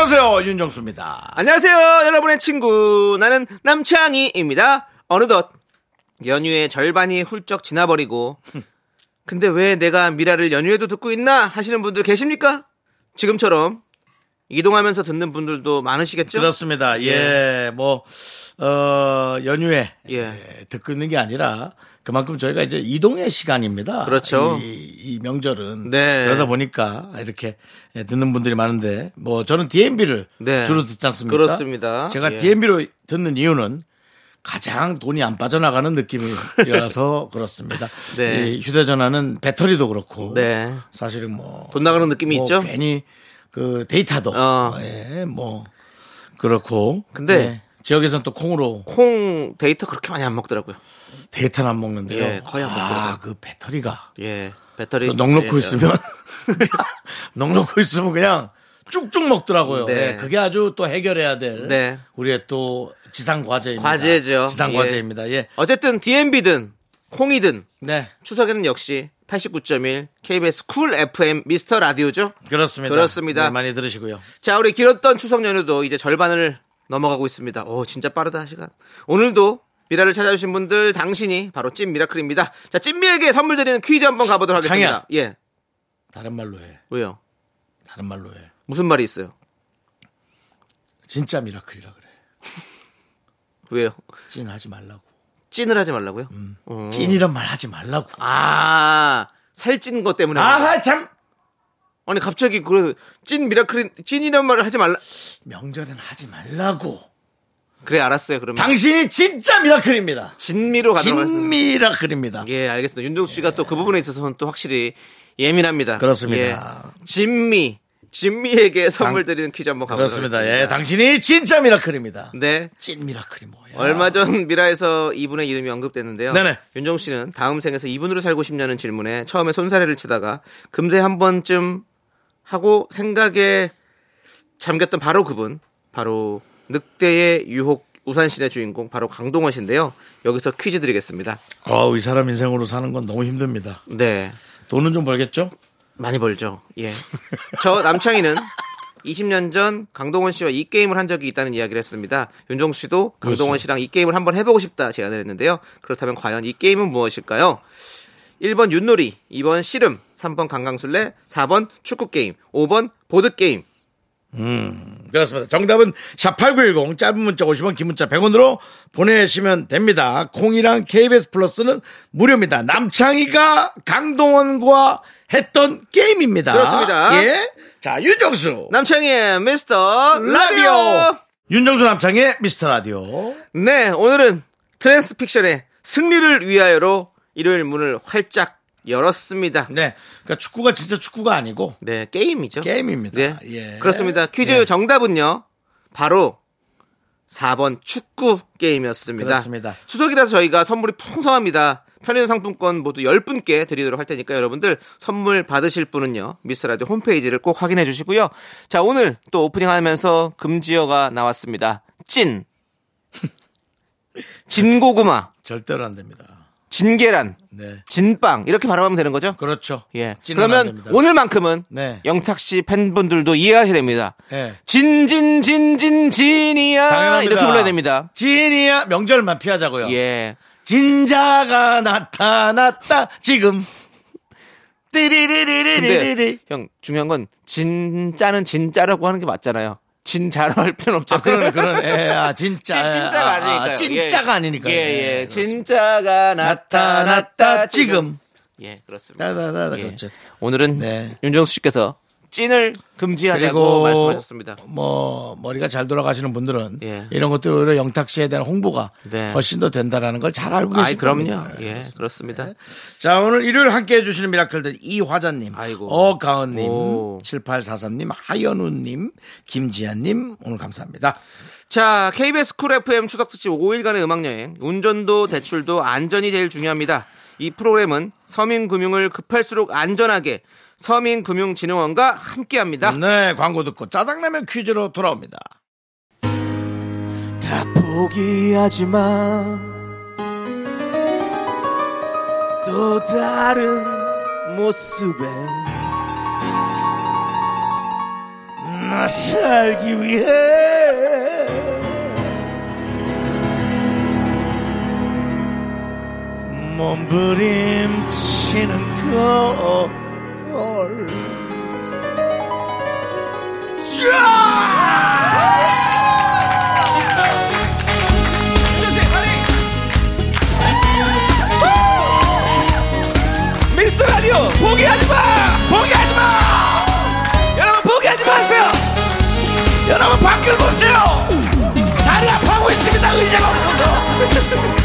안녕하세요 윤정수입니다. 안녕하세요, 여러분의 친구. 나는 남창희입니다. 어느덧 연휴의 절반이 훌쩍 지나버리고, 근데 왜 내가 미라를 연휴에도 듣고 있나 하시는 분들 계십니까? 지금처럼 이동하면서 듣는 분들도 많으시겠죠? 그렇습니다. 예, 뭐, 어, 연휴에 예. 예, 듣고 있는 게 아니라 그만큼 저희가 이제 이동의 시간입니다. 그렇죠. 이, 이 명절은. 네. 그러다 보니까 이렇게 예, 듣는 분들이 많은데 뭐 저는 DMB를 네. 주로 듣지 않습니까? 그렇습니다. 제가 예. DMB로 듣는 이유는 가장 돈이 안 빠져나가는 느낌이라서 그렇습니다. 네. 이 휴대전화는 배터리도 그렇고 네. 사실은 뭐 돈 나가는 느낌이 뭐 있죠? 괜히 그 데이터도 어. 예, 뭐 그렇고 근데 네. 지역에서는 또 콩으로 콩 데이터 그렇게 많이 안 먹더라고요. 데이터는 안 먹는데요. 예, 거의 안 먹더라고요. 아, 그 배터리가 예. 배터리. 또 넉넉히 예, 있으면 넉넉히 있으면 그냥 쭉쭉 먹더라고요. 네. 예, 그게 아주 또 해결해야 될 네. 우리의 또 지상 과제입니다. 과제죠. 지상 예. 과제입니다. 예. 어쨌든 DMB든 콩이든 네. 추석에는 역시 89.1 KBS 쿨 FM 미스터 라디오죠. 그렇습니다. 그렇습니다. 네, 많이 들으시고요. 자, 우리 길었던 추석 연휴도 이제 절반을 넘어가고 있습니다. 오, 진짜 빠르다, 시간. 오늘도 미라를 찾아주신 분들, 당신이 바로 찐 미라클입니다. 자, 찐미에게 선물 드리는 퀴즈 한번 가보도록 하겠습니다. 창희야. 예. 다른 말로 해. 왜요? 다른 말로 해. 무슨 말이 있어요? 진짜 미라클이라 그래. 왜요? 찐하지 말라고. 찐을 하지 말라고요? 음. 어. 찐이란 말 하지 말라고. 아, 살찐 것 때문에. 아하 참 아니, 갑자기 그, 찐 미라클, 찐이란 말을 하지 말라. 명절엔 하지 말라고. 그래, 알았어요, 그러면. 당신이 진짜 미라클입니다. 진미로 가도록. 진미라클입니다. 예, 알겠습니다. 윤정수 씨가 또그 부분에 있어서는 또 확실히 예민합니다. 그렇습니다. 예. 진미. 진미에게 선물 드리는 퀴즈 한번 가보도록 그렇습니다. 하겠습니다. 예, 당신이 진짜 미라클입니다. 네. 찐 미라클이 뭐야? 얼마 전 미라에서 이분의 이름이 언급됐는데요. 네네. 윤정수 씨는 다음 생에서 이분으로 살고 싶냐는 질문에 처음에 손사래를 치다가 금세 한 번쯤 하고 생각에 잠겼던 바로 그분. 바로 늑대의 유혹 우산신의 주인공 바로 강동원 씨인데요. 여기서 퀴즈 드리겠습니다. 아우, 이 사람 인생으로 사는 건 너무 힘듭니다. 네. 돈은 좀 벌겠죠? 많이 벌죠. 예. 저 남창희는 20년 전 강동원 씨와 이 게임을 한 적이 있다는 이야기를 했습니다. 윤정수 씨도 강동원 씨랑 이 게임을 한번 해보고 싶다 제안을 했는데요. 그렇다면 과연 이 게임은 무엇일까요? 1번 윷놀이, 2번 씨름, 3번 강강술래, 4번 축구게임, 5번 보드게임. 그렇습니다. 정답은 샵8910 짧은 문자 50원 긴 문자 100원으로 보내시면 됩니다. 콩이랑 KBS 플러스는 무료입니다. 남창희가 강동원과 했던 게임입니다. 그렇습니다. 예. 자, 윤정수. 남창희의 미스터 라디오! 라디오. 윤정수 남창희의 미스터 라디오. 네, 오늘은 트랜스픽션의 승리를 위하여로 일요일 문을 활짝 열었습니다. 네. 그러니까 축구가 진짜 축구가 아니고 네, 게임이죠. 게임입니다. 네. 예. 그렇습니다. 퀴즈 예. 정답은요. 바로 4번 축구 게임이었습니다. 그렇습니다. 추석이라서 저희가 선물이 풍성합니다. 편의점 상품권 모두 10분께 드리도록 할 테니까 여러분들 선물 받으실 분은요. 미스라디오 홈페이지를 꼭 확인해 주시고요. 자, 오늘 또 오프닝 하면서 금지어가 나왔습니다. 찐. 진고구마, 절대로 안 됩니다. 진계란, 네. 진빵 이렇게 발음하면 되는 거죠? 그렇죠. 예. 그러면. 오늘만큼은 네. 영탁 씨 팬분들도 이해하셔야 됩니다. 예. 진진 진진 진이야 당연합니다. 이렇게 불러야 됩니다. 진이야 명절만 피하자고요. 예. 진자가 나타났다 지금. 띠리리리리리리. 형 중요한 건 진짜는 진짜라고 하는 게 맞잖아요. 진짜로 할 필요는 없잖아요. 아 그러네 그러네. 예, 아 진짜. 찐, 진짜가 아, 아니니까요. 아, 진짜가 예. 아니니까. 예, 예. 진짜가 나타났다 나타났다 지금. 예, 그렇습니다. 다다다다 예. 그렇죠. 오늘은 네. 윤정수 씨께서 찐을 금지하자고 말씀하셨습니다. 뭐 머리가 잘 돌아가시는 분들은 예. 이런 것들 오히려 영탁 씨에 대한 홍보가 네. 훨씬 더 된다라는 걸 잘 알고 아이 그럼요. 예, 그렇습니다. 자, 오늘 일요일 함께 해 주시는 미라클들 이화자님, 아이고. 어가은님, 오. 7843 님, 하연우 님, 김지한 님, 오늘 감사합니다. 자, KBS 쿨 FM 추석 특집 5일간의 음악 여행. 운전도 대출도 안전이 제일 중요합니다. 이 프로그램은 서민금융을 급할수록 안전하게 서민금융진흥원과 함께합니다. 네, 광고 듣고 짜장라면 퀴즈로 돌아옵니다. 다 포기하지 마. 또 다른 모습에 나 살기 위해 몸부림치는 걸 미스터 라디오 포기하지 마! 포기하지 마! 여러분 포기하지 마세요! 여러분 밖을 보세요! 다리 아파하고 있습니다 의자가 없어서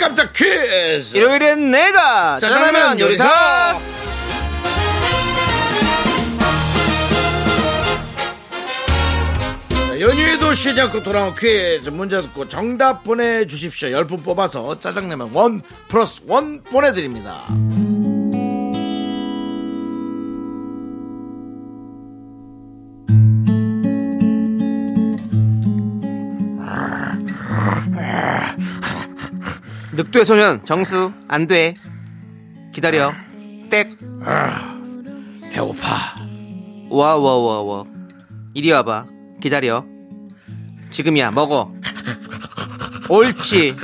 깜짝 퀴즈. 일요일엔 내가 짜장라면 요리사. 자, 연휴에도 쉬지 않고 돌아온 퀴즈 문제 듣고 정답 보내주십시오. 10분 뽑아서 짜장라면 원 플러스 원 보내드립니다 늑대 소년 정수 안 돼. 기다려. 땡. 배고파 와와 와 와. 이리 와봐. 기다려. 지금이야 먹어. 옳지.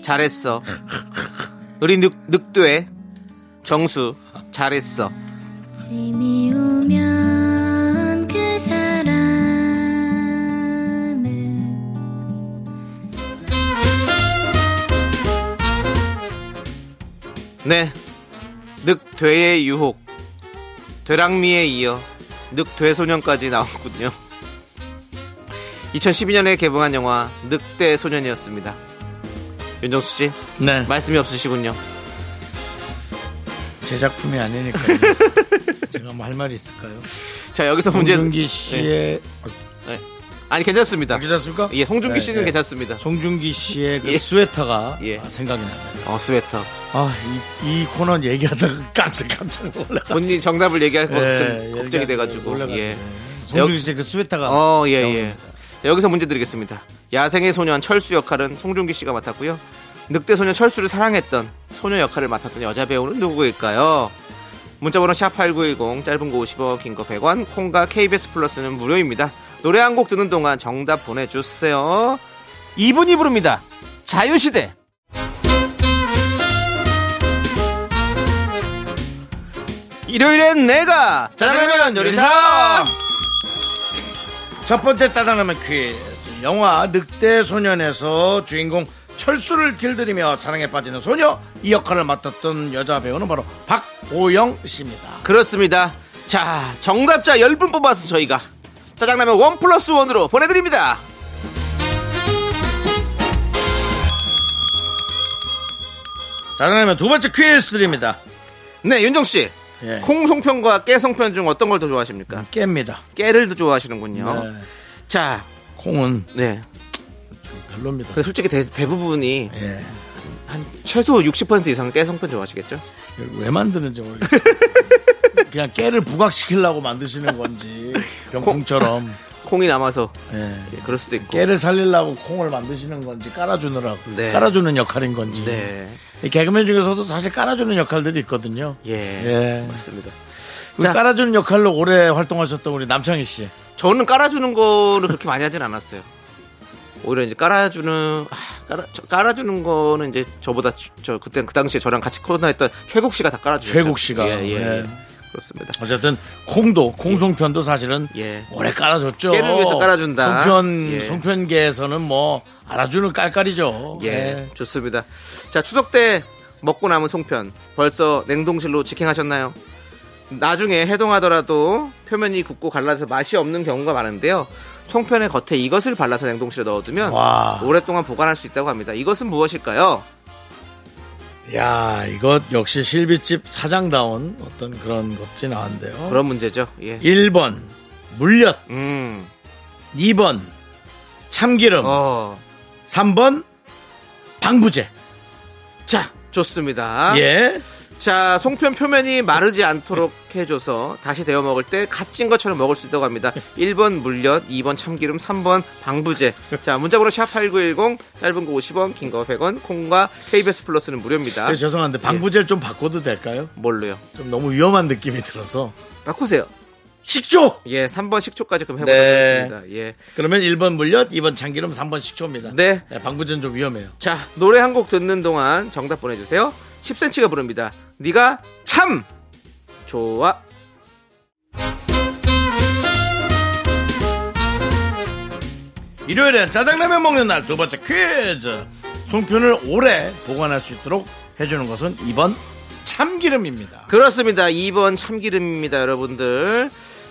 잘했어. 우리 늑 늑대 정수 잘했어. 네. 늑돼의 유혹. 되랑미에 이어 늑돼 소년까지 나왔군요. 2012년에 개봉한 영화 늑대 소년이었습니다. 윤정수 씨, 네 말씀이 없으시군요. 제 작품이 아니니까 제가 뭐 할 말이 있을까요? 자, 여기서 문제 송중기 씨의 아니 괜찮습니다. 괜찮습니까? 예, 송중기 네, 씨는 네. 괜찮습니다. 송중기 씨의 그 예. 스웨터가 예. 아, 생각이 나네요. 어, 스웨터. 아, 이, 이 코너 얘기하다가 깜짝 깜짝 놀라. 본인이 정답을 얘기할 예, 걱정, 걱정이 돼가지고. 놀라가지고. 예. 송중기 씨의 그 스웨터가 어, 예, 예. 자, 여기서 문제 드리겠습니다. 야생의 소년 철수 역할은 송중기 씨가 맡았고요. 늑대 소년 철수를 사랑했던 소녀 역할을 맡았던 여자 배우는 누구일까요? 문자번호 샵8910 짧은 거 50원 긴 거 100원 콩과 KBS 플러스는 무료입니다. 노래 한 곡 듣는 동안 정답 보내주세요. 이분이 부릅니다. 자유시대. 일요일엔 내가 짜장라면 요리사 첫 번째 짜장라면 퀴즈. 영화 늑대 소년에서 주인공 철수를 길들이며 사랑에 빠지는 소녀 이 역할을 맡았던 여자 배우는 바로 박보영 씨입니다. 그렇습니다. 자, 정답자 10분 뽑아서 저희가 짜장라면 원 플러스 원으로 보내드립니다. 짜장라면 두 번째 퀴즈 드립니다. 네, 윤정씨. 예. 콩 송편과 깨 송편 중 어떤 걸 더 좋아하십니까? 깹니다. 깨를 더 좋아하시는군요. 네. 자, 콩은 네. 별로입니다. 근데 솔직히 대, 대부분이 예. 한 최소 60% 이상은 깨 송편 좋아하시겠죠? 왜 만드는지 모르겠어요. 그냥 깨를 부각시키려고 만드시는 건지 병풍처럼 콩이 남아서 예. 예, 그럴 수도 있고. 깨를 살리려고 콩을 만드시는 건지 깔아주느라고 네. 깔아주는 역할인 건지 네. 이 개그맨 중에서도 사실 깔아주는 역할들이 있거든요. 예. 예. 맞습니다. 그 자. 깔아주는 역할로 오래 활동하셨던 우리 남창희 씨. 저는 깔아주는 거를 그렇게 많이 하진 않았어요. 오히려 이제 깔아주는 아, 깔아 저- 깔아주는 거는 이제 저보다 주- 저 그때 그 당시에 저랑 같이 코로나 했던 최국 씨가 다 깔아주셨죠. 최국 씨가. 예, 예, 네. 예. 그렇습니다. 어쨌든 콩도 콩송편도 사실은 예. 오래 깔아줬죠. 깨를 위해서 깔아준다. 송편 예. 송편계에서는 뭐 알아주는 깔깔이죠. 예, 예. 좋습니다. 자, 추석 때 먹고 남은 송편 벌써 냉동실로 직행하셨나요? 나중에 해동하더라도 표면이 굳고 갈라서 맛이 없는 경우가 많은데요. 송편의 겉에 이것을 발라서 냉동실에 넣어두면 와. 오랫동안 보관할 수 있다고 합니다. 이것은 무엇일까요? 야, 이것 역시 실비집 사장다운 어떤 그런 것이 나왔는데요. 그런 문제죠. 예. 1번 물엿, 음. 2번 참기름, 어. 3번 방부제. 자, 좋습니다. 예. 자, 송편 표면이 마르지 않도록 해줘서 다시 데워 먹을 때 갓 찐 것처럼 먹을 수 있다고 합니다. 1번 물엿, 2번 참기름, 3번 방부제. 자, 문자번호 샵8910, 짧은 거 50원, 긴 거 100원, 콩과 KBS 플러스는 무료입니다. 예, 죄송한데 방부제를 좀 바꿔도 될까요? 뭘로요? 좀 너무 위험한 느낌이 들어서. 바꾸세요. 식초! 예, 3번 식초까지 그럼 해보도록 네. 하겠습니다. 예. 그러면 1번 물엿, 2번 참기름, 3번 식초입니다. 네. 방부제는 좀 위험해요. 자, 노래 한 곡 듣는 동안 정답 보내주세요. 10cm가 부릅니다. 네가 참 좋아. 일요일엔 짜장라면 먹는 날 두 번째 퀴즈. 송편을 오래 보관할 수 있도록 해주는 것은 2번 참기름입니다. 그렇습니다. 2번 참기름입니다, 여러분들.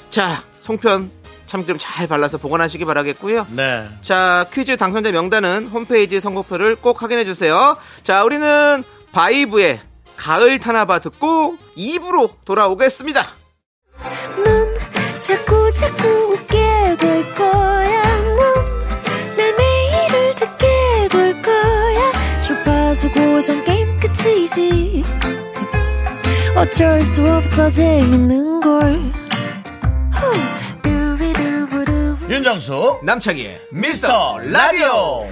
자, 송편 참기름 잘 발라서 보관하시기 바라겠고요. 네. 자, 퀴즈 당첨자 명단은 홈페이지 선곡표를 꼭 확인해 주세요. 자, 우리는 바이브의 가을 타나봐 듣고 2부로 돌아오겠습니다. 넌 자꾸 자꾸 웃게 될 거야. 넌내 매일을 듣게 될 거야. 주파수 고정 게임 끝이지. 어쩔 수 없어 재밌는 걸. 후. 윤정수 남창희의 미스터 라디오.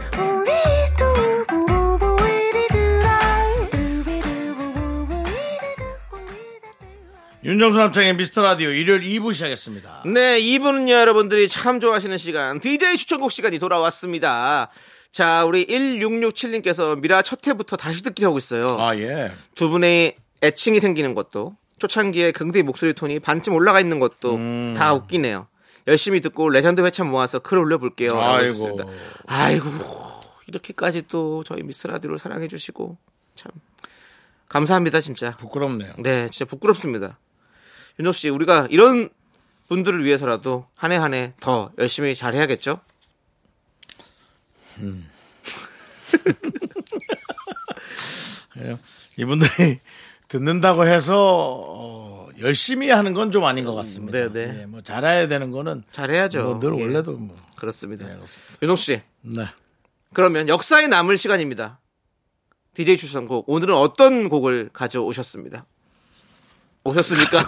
윤정수 남창희의 미스터 라디오 일요일 2부 시작했습니다. 네, 2부는요, 여러분들이 참 좋아하시는 시간, DJ 추천곡 시간이 돌아왔습니다. 자, 우리 1667님께서 미라 첫 회부터 다시 듣기 하고 있어요. 아, 예. 두 분의 애칭이 생기는 것도, 초창기에 긍디 목소리 톤이 반쯤 올라가 있는 것도 음. 다 웃기네요. 열심히 듣고 레전드 회차 모아서 글 올려볼게요. 아이고. 아이고, 이렇게까지 또 저희 미스 라디오를 사랑해주시고, 참. 감사합니다, 진짜. 부끄럽네요. 네, 진짜 부끄럽습니다. 윤호 씨, 우리가 이런 분들을 위해서라도 한 해 한 해 더 열심히 잘 해야겠죠? 이분들이 듣는다고 해서 어, 열심히 하는 건 좀 아닌 것 같습니다. 네, 네. 예, 뭐 잘해야 되는 거는 잘 해야죠. 뭐늘 예, 원래도 뭐. 그렇습니다. 네, 그렇습니다. 윤호 씨, 네. 그러면 역사에 남을 시간입니다. DJ 추천곡 오늘은 어떤 곡을 가져오셨습니다. 오셨습니까?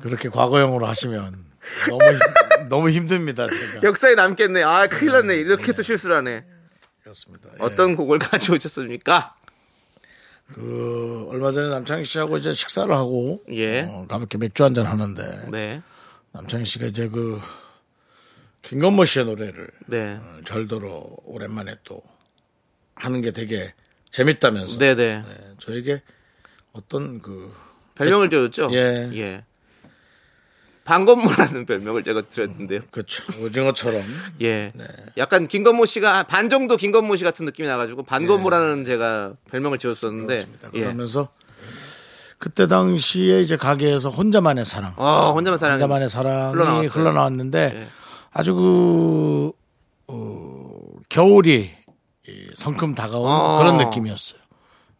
그렇게 과거형으로 하시면 너무 힘- 너무 힘듭니다. 제가. 역사에 남겠네. 아, 큰일 났네. 이렇게 또 실수를 하네. 그렇습니다. 예. 어떤 곡을 가져오셨습니까? 그 얼마 전에 남창희 씨하고 이제 식사를 하고 예. 어, 가볍게 맥주 한잔 하는데 네. 남창희 씨가 이제 그 김건모 씨의 노래를 네. 어, 절도로 오랜만에 또 하는 게 되게 재밌다면서 네네. 네, 저에게 어떤 그 별명을 지었죠? 예. 예. 방건모라는 별명을 제가 드렸는데요. 그쵸 오징어처럼 예. 약간 김건모 씨가 반 정도 김건모 씨 같은 느낌이 나가지고 반건모라는 제가 별명을 지었었는데. 예. 그렇습니다. 예. 그러면서 그때 당시에 이제 가게에서 혼자만의 사랑 어, 혼자만 사랑. 혼자만의 사랑이 흘러나왔어요. 흘러나왔는데 예. 아주 그 어, 겨울이 이 성큼 다가온 어. 그런 느낌이었어요.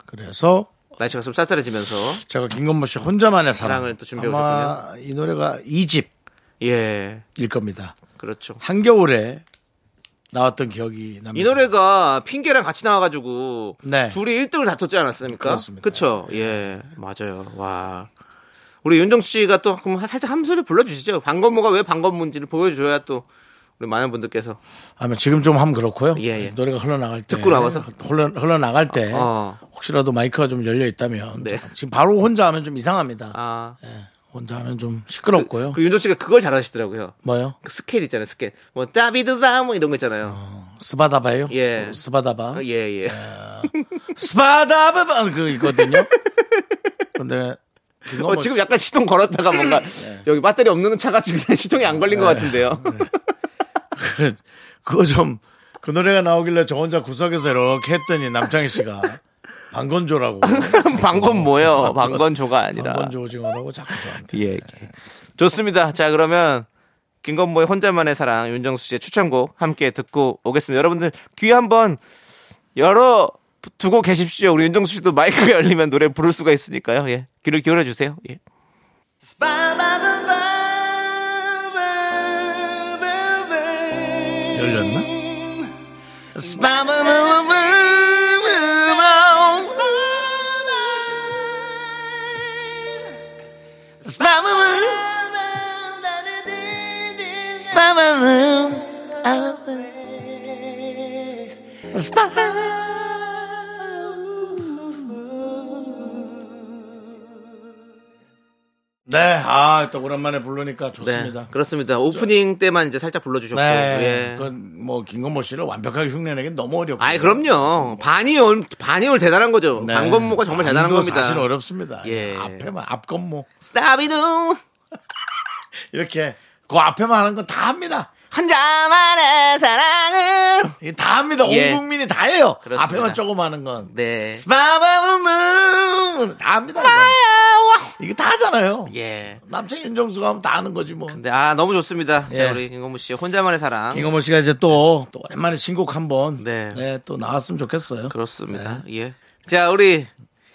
그래서 날씨가 좀 쌀쌀해지면서. 제가 김건모 씨 혼자만의 사랑 사랑을 또 준비해 아마 이 노래가 2집일 예. 겁니다. 그렇죠. 한겨울에 나왔던 기억이 납니다. 이 노래가 핑계랑 같이 나와가지고 네. 둘이 1등을 다퉜지 않았습니까? 그렇습니다. 그쵸? 예, 맞아요. 와. 우리 윤정 씨가 또 그럼 한- 살짝 한 소리 불러주시죠. 방건모가 왜 방건모인지를 보여줘야 또 우리 많은 분들께서 아마 지금 좀 하면 그렇고요. 예, 예. 노래가 흘러나갈 때 듣고 나와서? 흘러, 흘러나갈 때 어. 혹시라도 마이크가 좀 열려 있다면 네. 지금 바로 혼자 하면 좀 이상합니다. 아 예, 혼자 하면 좀 시끄럽고요. 그리고 윤정 씨가 그걸 잘하시더라고요. 뭐요? 그 스케일 있잖아요, 스케일. 뭐 따비드다 뭐 이런 거 있잖아요. 스바다바요? 예. 스바다바. 예, 예. 스바다바 그 있거든요. 근데 어, 뭐 지금 약간 시동 걸었다가 뭔가 여기 배터리 없는 차가 지금 시동이 안 걸린 것 같은데요. 그- 그거 좀 그 노래가 나오길래 저 혼자 구석에서 이렇게 했더니 남창희 씨가 방건조라고 방건 뭐예요? 방건조가 아니라. 방건조 오징어라고 자꾸 저한테. 예, 예. 좋습니다. 자, 그러면 김건모의 혼자만의 사랑 윤정수 씨의 추천곡 함께 듣고 오겠습니다. 여러분들 귀 한번 열어 두고 계십시오. 우리 윤정수 씨도 마이크가 열리면 노래 부를 수가 있으니까요. 예. 귀를 기울여 주세요. 예. 열렸나? 네, 아, 또 오랜만에 부르니까 네. 좋습니다. 그렇습니다. 오프닝 때만 이제 살짝 불러주셨고. 네. 예. 그건 뭐 김건모 씨를 완벽하게 흉내내기 너무 어렵고. 아이, 그럼요. 반이 올, 반이 올 대단한 거죠. 네. 방건모가 정말 대단한 겁니다. 사실 어렵습니다. 예. 앞에만 앞건모 스타비누 이렇게 그 앞에만 하는 건 다 합니다. 혼자만의 사랑을. 다 합니다. 예. 온 국민이 다 해요. 그렇습니다. 앞에만 조금 하는 건. 네. 스마바바는 다 합니다. 이건. 이거 다 하잖아요. 예. 남창 윤정수가 하면 다 하는 거지 뭐. 근데 아 너무 좋습니다. 예. 자 우리 김건모 씨 혼자만의 사랑. 김건모 씨가 이제 또, 또 오랜만에 신곡 한번 네. 네. 또 나왔으면 좋겠어요. 그렇습니다. 네. 예. 자 우리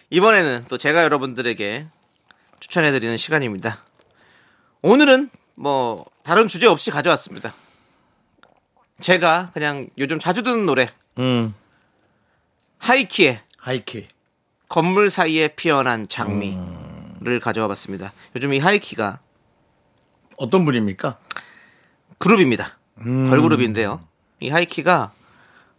이번에는 또 제가 여러분들에게 추천해드리는 시간입니다. 오늘은 뭐 다른 주제 없이 가져왔습니다. 제가 그냥 요즘 자주 듣는 노래 음. 하이키의 하이키. 건물 사이에 피어난 장미 를 가져와 봤습니다. 요즘 이 하이키가 어떤 분입니까? 그룹입니다. 음. 걸그룹인데요. 이 하이키가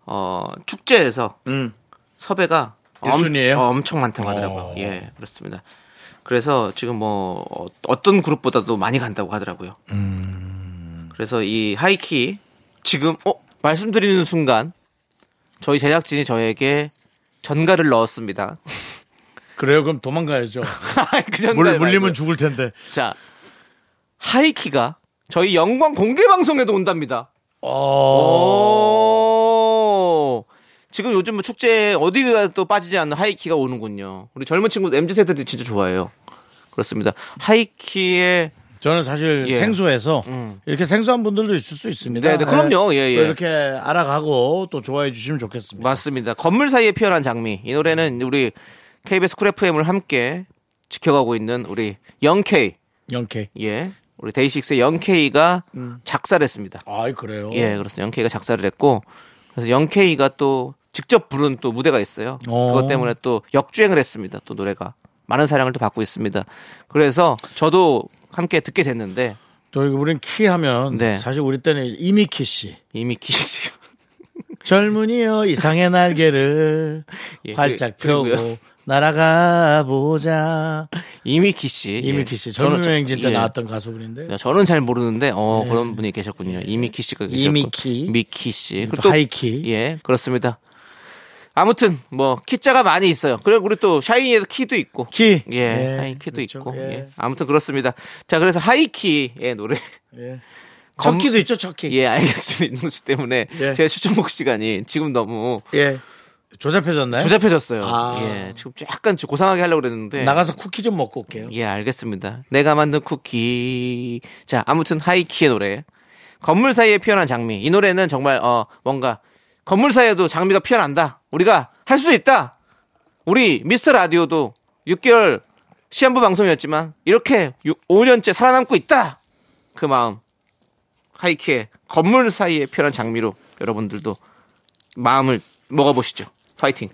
어, 축제에서 음. 섭외가 일순위예요? 엄, 청 많다고 하더라고요. 어. 예, 그렇습니다. 그래서 지금 뭐 어, 어떤 그룹보다도 많이 간다고 하더라고요. 음. 그래서 이 하이키 지금 어 말씀드리는 순간 저희 제작진이 저에게 전가를 넣었습니다. 그래요? 그럼 도망가야죠. 그 물, 물리면. 죽을 텐데. 자 하이키가 저희 영광 공개 방송에도 온답니다. 오. 지금 요즘 뭐 축제 어디가 또 빠지지 않는 하이키가 오는군요. 우리 젊은 친구 MZ 세대들이 진짜 좋아해요. 그렇습니다. 하이키의 저는 사실 예. 생소해서 음. 이렇게 생소한 분들도 있을 수 있습니다. 네, 네, 그럼요. 예, 예. 또 이렇게 알아가고 또 좋아해 주시면 좋겠습니다. 맞습니다. 건물 사이에 피어난 장미. 이 노래는 우리 KBS 쿨 FM을 함께 지켜가고 있는 우리 영케이. 영케. 예. 우리 데이식스의 영케이가 작사를 했습니다. 아이 그래요. 예, 그렇습니다. 영케이가 작사를 했고 그래서 영케이가 또 직접 부른 또 무대가 있어요. 어. 그것 때문에 또 역주행을 했습니다. 또 노래가 많은 사랑을 또 받고 있습니다. 그래서 저도 함께 듣게 됐는데 또 이거 우린 키 하면 네. 사실 우리 때는 이미키 씨. 이미키 젊은이여 이상의 날개를 예, 활짝 그리- 그리고요. 펴고 날아가 보자. 이미키 씨. 이미키 씨. 예. 저는- 여행진 때 예. 나왔던 가수분인데. 저는 잘 모르는데 어 그런 분이 계셨군요. 이미키 씨가 계셨고. 이미키. 미키 씨. 또 하이키. 예, 그렇습니다. 아무튼 뭐 키자가 많이 있어요. 그리고 우리 또 샤이니에도 키도 있고. 키. 예, 하이키도 그렇죠. 있고. 예. 예. 아무튼 그렇습니다. 자, 그래서 하이키의 노래. 예. 검- 처키도 있죠, 처키. 예, 알겠습니다. 윤수 때문에 예. 제 추천곡 시간이 지금 너무 예. 조잡해졌나요? 조잡해졌어요. 아. 예, 지금 약간 좀 고상하게 하려고 그랬는데. 나가서 쿠키 좀 먹고 올게요. 예, 알겠습니다. 내가 만든 쿠키. 자, 아무튼 하이키의 노래. 건물 사이에 피어난 장미. 이 노래는 정말 어 뭔가 건물 사이에도 장미가 피어난다. 우리가 할 수 있다. 우리 미스터 라디오도 6개월 시한부 방송이었지만 이렇게 6, 5년째 살아남고 있다. 그 마음. 하이키의 건물 사이에 피어난 장미로 여러분들도 마음을 먹어보시죠. 파이팅.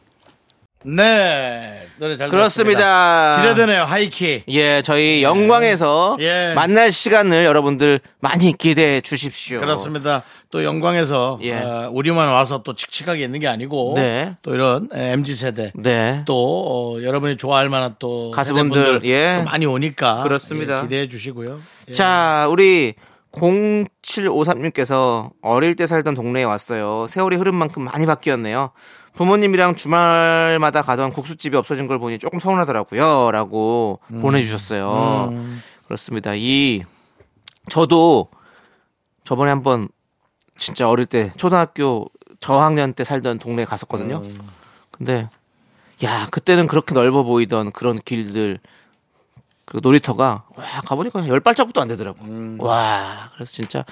네. 노래 잘 그렇습니다. 들었습니다. 기대되네요, 하이키. 예, 저희 영광에서 예. 만날 시간을 여러분들 많이 기대해 주십시오. 그렇습니다. 또 영광에서 예. 어, 우리만 와서 또 칙칙하게 있는 게 아니고 네. 또 이런 MZ 세대 네. 또 어, 여러분이 좋아할 만한 또 가수분들, 예. 또 많이 오니까 그렇습니다. 예, 기대해 주시고요. 예. 자, 우리 0753님께서 어릴 때 살던 동네에 왔어요. 세월이 흐른 만큼 많이 바뀌었네요. 부모님이랑 주말마다 가던 국수집이 없어진 걸 보니 조금 서운하더라고요. 라고 보내주셨어요. 그렇습니다. 이, 저도 저번에 한번 진짜 어릴 때 초등학교 저학년 때 살던 동네에 갔었거든요. 근데, 야, 그때는 그렇게 넓어 보이던 그런 길들, 그 놀이터가, 와, 가보니까 열 발자국도 안 되더라고. 와, 그래서 진짜,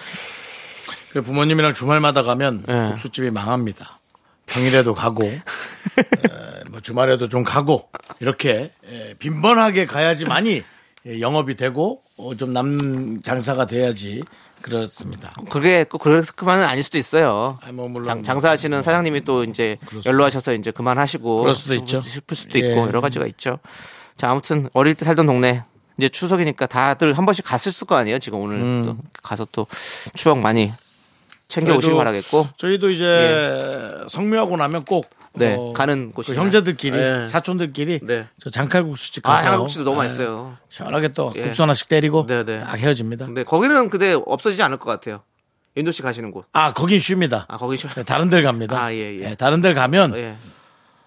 그 부모님이랑 주말마다 가면 예. 국수집이 망합니다. 평일에도 가고 에, 뭐 주말에도 좀 가고 이렇게 에, 빈번하게 가야지만이 예, 영업이 되고 어, 좀남 장사가 돼야지 그렇습니다. 그게 꼭 그만은 아닐 수도 있어요. 아, 뭐 물론 장, 장사하시는 사장님이 또 이제 연로하셔서 이제 그만하시고 그럴 수도 싶- 있죠. 싶을 수도 예. 있고 여러 가지가 있죠. 자 아무튼 어릴 때 살던 동네 이제 추석이니까 다들 한 번씩 갔을 거 아니에요. 지금 오늘 또 가서 또 추억 많이 챙겨 오시기 바라겠고 저희도 이제 성묘하고 나면 꼭 네, 어, 가는 그 곳이 형제들끼리 네. 사촌들끼리 네. 저 장칼국수집 아 가서 향국수도 너무 예, 맛있어요. 시원하게 또 예. 국수 하나씩 때리고 네, 네. 딱 헤어집니다. 근데 거기는 근데 없어지지 않을 것 같아요. 윤도 씨 가시는 곳. 아 거긴 쉽니다. 아 거기 쉬 네, 다른 데 갑니다. 아, 예, 예. 다른 데 가면 예.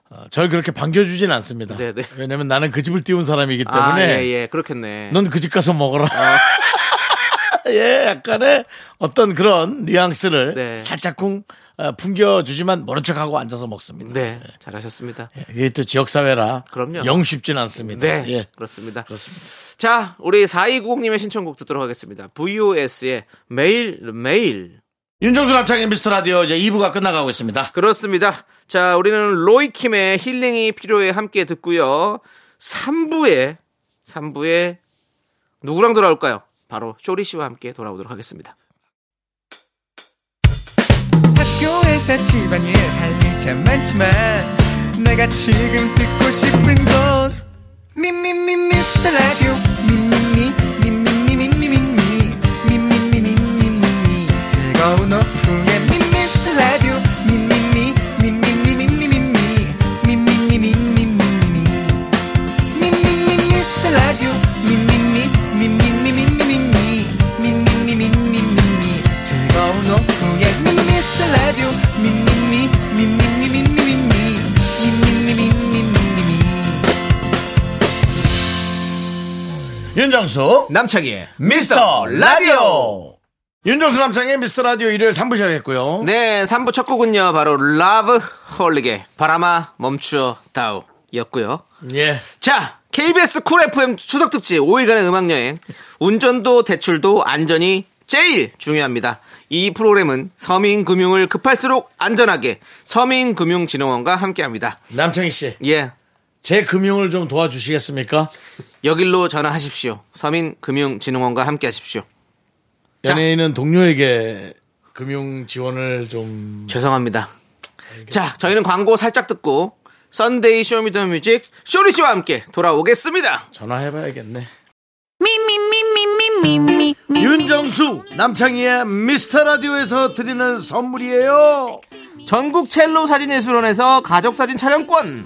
어, 절 그렇게 반겨주진 않습니다. 네, 네. 왜냐면 나는 그 집을 띄운 사람이기 아, 때문에 예, 예. 그렇겠네. 넌 그 집 가서 먹어라. 예, 약간의 어떤 그런 뉘앙스를 네. 살짝쿵 어, 풍겨주지만 모른 척하고 앉아서 먹습니다. 네, 잘하셨습니다. 이게 또 지역사회라 그럼요. 영 쉽진 않습니다. 네, 예. 그렇습니다. 그렇습니다. 자, 우리 4290님의 신청곡 듣도록 하겠습니다. VOS의 매일 매일. 윤정수 남창의 미스터 라디오 이제 2부가 끝나가고 있습니다. 그렇습니다. 자, 우리는 로이킴의 힐링이 필요해 함께 듣고요. 3부에 3부에 누구랑 돌아올까요? 바로 쇼리 씨와 함께 돌아오도록 하겠습니다. 학교에서 집안일 할 일 참 많지만 내가 지금 듣고 싶은 건 미미미 미스터 라디오 미미미 미미미 미미미 미미미 미미미 즐거운 오후 윤정수 남창희의 미스터 라디오. 윤정수 남창의 미스터 라디오 일요일 3부 시작했고요. 네, 3부 첫 곡은요. 바로 러브홀릭의 바람아 멈추어 다오 였고요. 예. 자, KBS 쿨 FM 추석 특집 5일간의 음악 여행. 운전도 대출도 안전이 제일 중요합니다. 이 프로그램은 서민금융을 급할수록 안전하게 서민금융진흥원과 함께합니다. 남창희 씨, 예, 제 금융을 좀 도와주시겠습니까? 여길로 전화하십시오. 서민금융진흥원과 함께 하십시오. 자. 연예인은 동료에게 금융 지원을 좀 죄송합니다. 자, 저희는 광고 살짝 듣고 Sunday Show Me the Music 쇼리 씨와 함께 돌아오겠습니다. 전화해봐야겠네. Me. 윤정수 남창희의 미스터 라디오에서 드리는 선물이에요. 전국 첼로 사진예술원에서 가족 사진 촬영권,